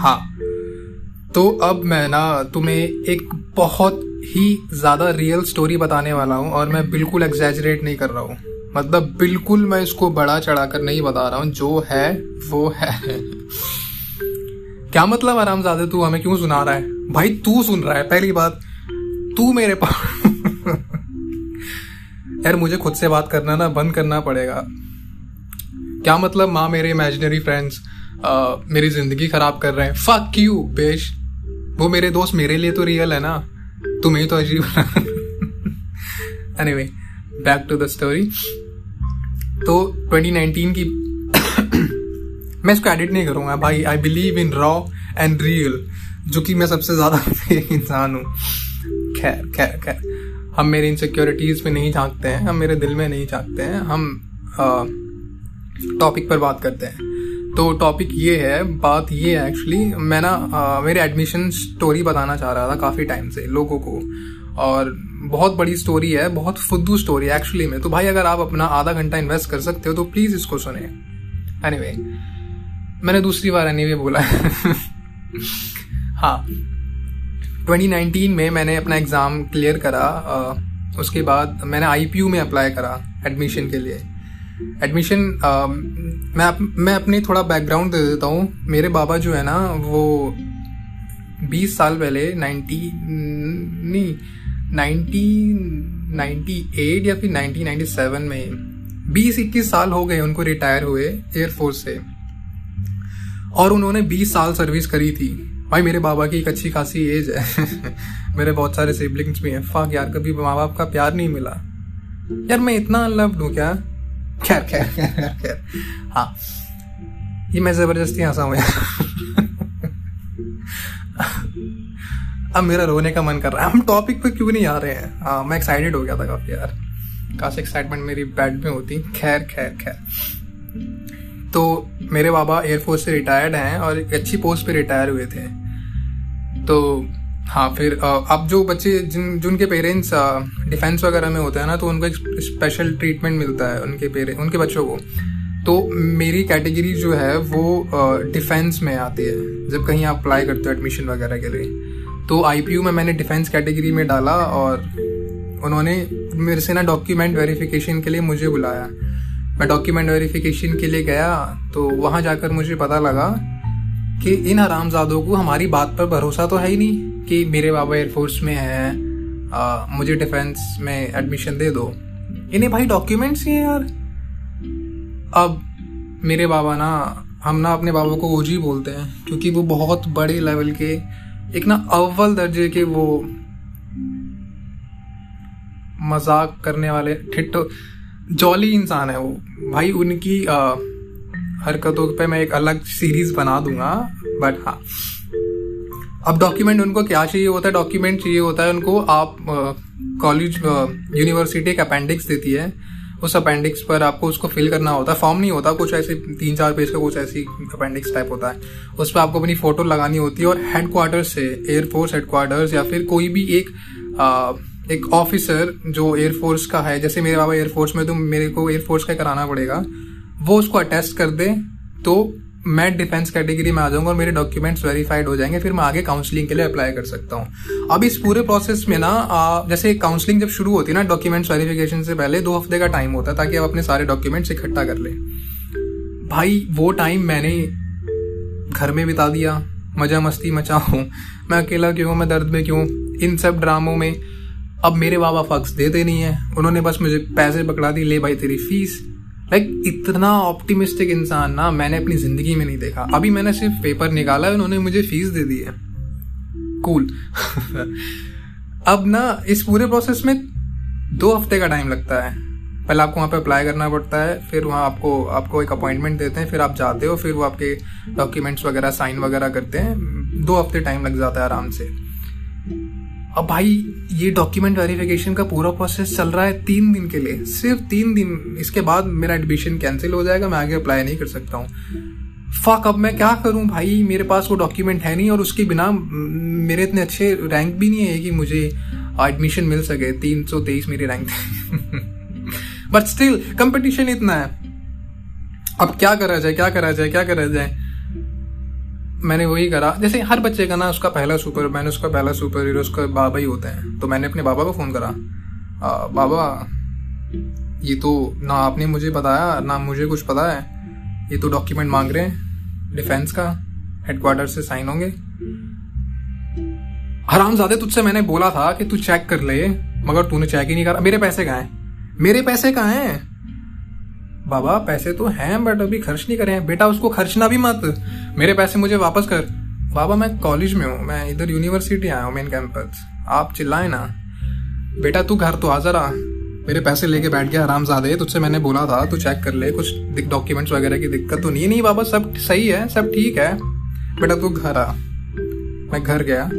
हाँ। तो अब मैं ना तुम्हें एक बहुत ही ज़्यादा रियल स्टोरी बताने वाला हूँ और मैं बिल्कुल एग्जैजरेट नहीं कर रहा हूँ। मतलब बिल्कुल मैं इसको बड़ा चढ़ाकर नहीं बता रहा हूँ। जो है, वो है। क्या मतलब आराम ज़्यादा तू हमें क्यों सुना रहा है? भाई, तू सुन रहा है, पहली बात। तू मेरे पास यार, मुझे खुद से बात करना ना बंद करना पड़ेगा। क्या मतलब माँ, मेरे इमेजिनरी फ्रेंड्स मेरी ज़िंदगी खराब कर रहे हैं। फक यू बेश वो मेरे दोस्त मेरे लिए तो रियल है ना। तुम्हें तो अजीब anyway back to the story तो 2019 की मैं इसको एडिट नहीं करूँगा, भाई. I believe in raw and real जो कि मैं सबसे ज़्यादा इंसान हूँ। खैर खैर खैर. हम मेरे इनसिक्योरिटीज में नहीं झांकते हैं, हम मेरे दिल में नहीं झांकते हैं, हम टॉपिक पर बात करते हैं। तो टॉपिक ये है बात ये है एक्चुअली मैं ना मेरे एडमिशन स्टोरी बताना चाह रहा था काफ़ी टाइम से लोगों को। और बहुत बड़ी स्टोरी है बहुत फुद्दू स्टोरी है एक्चुअली में। तो भाई अगर आप अपना आधा घंटा इन्वेस्ट कर सकते हो तो प्लीज़ इसको सुने। एनी anyway, मैंने दूसरी बार एनी anyway बोला। हाँ। 2019 में मैंने अपना एग्ज़ाम क्लियर करा उसके बाद मैंने आई में अप्लाई करा एडमिशन के लिए। एडमिशन मैं अप, मैं अपनी थोड़ा बैकग्राउंड दे देता हूँ। मेरे बाबा जो है ना वो 20 साल पहले 90 नहीं 1998 या फिर 1997 में 20-21 साल हो गए उनको रिटायर हुए एयरफोर्स से। और उन्होंने 20 साल सर्विस करी थी। भाई मेरे बाबा की एक अच्छी खासी एज है। मेरे बहुत सारे सिबलिंग्स भी हैं। फाक यार कभी माँ बाप का प्यार नहीं मिला। यार मैं इतना अनलव्ड हूँ क्या? खैर खैर खैर खैर हाँ। ये मैं ज़बरदस्ती हंसा हूँ अब मेरा रोने का मन कर रहा है। हम टॉपिक पे क्यों नहीं आ रहे हैं? हाँ मैं एक्साइटेड हो गया था काफ़ी यार। काफ़ी एक्साइटमेंट मेरी बैड में होती। खैर खैर खैर। तो मेरे बाबा एयरफोर्स से रिटायर्ड हैं और एक अच्छी पोस्ट पे रिटायर हुए थे। तो हाँ फिर अब जो बच्चे जिन, जिनके पेरेंट्स डिफेंस वगैरह में होते हैं ना तो उनको एक स्पेशल ट्रीटमेंट मिलता है उनके पेरेंट उनके बच्चों को। तो मेरी कैटेगरी जो है, वो डिफेंस में आती है, जब कहीं आप अप्लाई करते हो एडमिशन वगैरह के लिए। तो आईपीयू में मैंने डिफेंस कैटेगरी में डाला और उन्होंने मेरे से ना डॉक्यूमेंट वेरिफिकेशन के लिए मुझे बुलाया। मैं डॉक्यूमेंट वेरिफिकेशन के लिए गया तो वहाँ जाकर मुझे पता लगा कि इन हरामजादों को हमारी बात पर भरोसा तो है ही नहीं। कि मेरे बाबा एयरफोर्स में हैं मुझे डिफेंस में एडमिशन दे दो। इन्हें भाई डॉक्यूमेंट्स ही हैं यार। अब मेरे बाबा ना हम ना अपने बाबा को ओजी बोलते हैं क्योंकि वो बहुत बड़े लेवल के एक ना अव्वल दर्जे के वो मज़ाक करने वाले ठिट्टो जॉली इंसान है वो। भाई उनकी आ, हरकतों पे मैं एक अलग सीरीज़ बना दूँगा बट हाँ। अब डॉक्यूमेंट उनको क्या चाहिए होता है? डॉक्यूमेंट चाहिए होता है उनको आप कॉलेज यूनिवर्सिटी एक अपेंडिक्स देती है। उस अपेंडिक्स पर आपको उसको फिल करना होता है। फॉर्म नहीं होता कुछ ऐसे तीन चार पेज का कुछ ऐसी अपेंडिक्स टाइप होता है। उस पर आपको अपनी फ़ोटो लगानी होती है और हेडक्वार्टर से एयरफोर्स हेडक्वार्टर्स या फिर कोई भी एक आ, एक ऑफिसर जो एयरफोर्स का है जैसे मेरे बाबा एयरफोर्स में तो मेरे को एयरफोर्स का कराना पड़ेगा। वो उसको अटेस्ट कर दे तो मैं डिफेंस कैटेगरी में आ जाऊँगा और मेरे डॉक्यूमेंट्स वेरीफाइड हो जाएँगे, फिर मैं आगे काउंसलिंग के लिए अप्लाई कर सकता हूँ। अब इस पूरे प्रोसेस में ना जैसे काउंसलिंग जब शुरू होती है ना डॉक्यूमेंट्स वेरिफिकेशन से पहले दो हफ़्ते का टाइम होता है ताकि आप अपने सारे डॉक्यूमेंट्स इकट्ठा कर ले। भाई, वो टाइम मैंने घर में बिता दिया। मज़ा मस्ती मचा हूँ। मैं अकेला क्यों? मैं दर्द में क्यों? इन सब ड्रामों में। अब मेरे बाबा फक्स देते नहीं है। उन्होंने बस मुझे पैसे पकड़ा दी ले भाई तेरी फ़ीस लाइक इतना ऑप्टिमिस्टिक इंसान ना मैंने अपनी ज़िंदगी में नहीं देखा। अभी मैंने सिर्फ़ पेपर निकाला है, उन्होंने मुझे फ़ीस दे दी है। कूल अब ना, इस पूरे प्रोसेस में दो हफ़्ते का टाइम लगता है। पहले आपको वहाँ पे अप्लाई करना पड़ता है, फिर वहाँ आपको आपको एक अपॉइंटमेंट देते हैं, फिर आप जाते हो, फिर वो आपके डॉक्यूमेंट्स वगैरह साइन वगैरह करते हैं। दो हफ़्ते टाइम लग जाता है आराम से। अब भाई, ये डॉक्यूमेंट वेरिफिकेशन का पूरा प्रोसेस चल रहा है तीन दिन के लिए। सिर्फ़ तीन दिन। इसके बाद मेरा एडमिशन कैंसिल हो जाएगा, मैं आगे अप्लाई नहीं कर सकता हूँ। फक अब मैं क्या करूँ भाई? मेरे पास वो डॉक्यूमेंट है नहीं और उसके बिना मेरे इतने अच्छे रैंक भी नहीं है कि मुझे एडमिशन मिल सके। तीन सौ तेईस मेरी रैंक बट स्टिल कंपटीशन इतना है। अब क्या करा जाए, क्या करा जाए, क्या करा जाए? मैंने वही करा। जैसे हर बच्चे का ना उसका पहला सुपर मैंने उसका पहला सुपर हीरो उसका बाबा ही होते हैं। तो मैंने अपने बाबा को फ़ोन करा। आ, बाबा ये तो ना आपने मुझे बताया ना मुझे कुछ पता है। ये तो डॉक्यूमेंट मांग रहे हैं डिफेंस का हेडक्वार्टर से साइन होंगे। हराम ज़्यादा तुझसे मैंने बोला था कि तू चेक कर ले मगर तूने चेक ही नहीं करा। मेरे पैसे कहाँ हैं? मेरे पैसे कहाँ हैं? बाबा, पैसे तो हैं बट अभी खर्च नहीं करे बेटा, उसको खर्चना भी मत। मेरे पैसे मुझे वापस कर। बाबा, मैं कॉलेज में हूँ। मैं इधर यूनिवर्सिटी आया हूँ मेन कैंपस आप चिल्लाए ना। बेटा, तू घर तो आ। जरा मेरे पैसे लेके बैठ गया आराम ज़्यादा तुझसे मैंने बोला था, तू चेक कर ले। कुछ डॉक्यूमेंट्स वगैरह की दिक्कत तो नहीं है? नहीं बाबा, सब सही है, सब ठीक है। बेटा, तू घर आ। मैं घर गया।